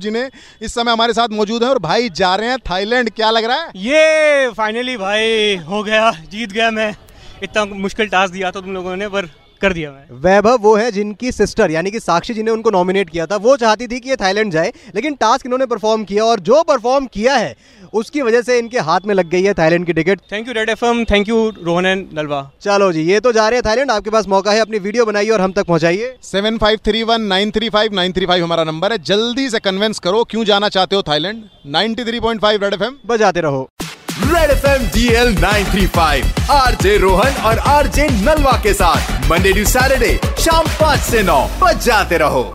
जी ने इस समय हमारे साथ मौजूद हैं और भाई जा रहे हैं थाईलैंड। क्या लग रहा है? ये फाइनली भाई हो गया, जीत गया मैं। इतना मुश्किल टास्क दिया था तुम लोगों ने, पर कर दिया मैं। वैभव वो है जिनकी सिस्टर यानी कि साक्षी जिन्हें उनको नॉमिनेट किया था वो चाहती थी कि ये थाईलैंड जाए लेकिन टास्क इन्होंने परफॉर्म किया और जो परफॉर्म किया है उसकी वजह से इनके हाथ में लग गई है थाईलैंड की ticket thank you Red FM thank you Rohan and Nalwa चलो जी ये तो जा रहे हैं थाईलैंड। आपके पास मौका है अपनी वीडियो बनाइए और हम तक पहुंचाइए। Seven five three one nine three five nine three five हमारा नंबर है। जल्दी से कन्विंस करो क्यों जाना चाहते हो Thailand. Ninety three point five Red F बजाते रहो। Red F M D L nine three five R J Rohan और आर जे नलवा के साथ मंडे टू सैटरडे शाम पाँच ऐसी नौ, बजाते रहो।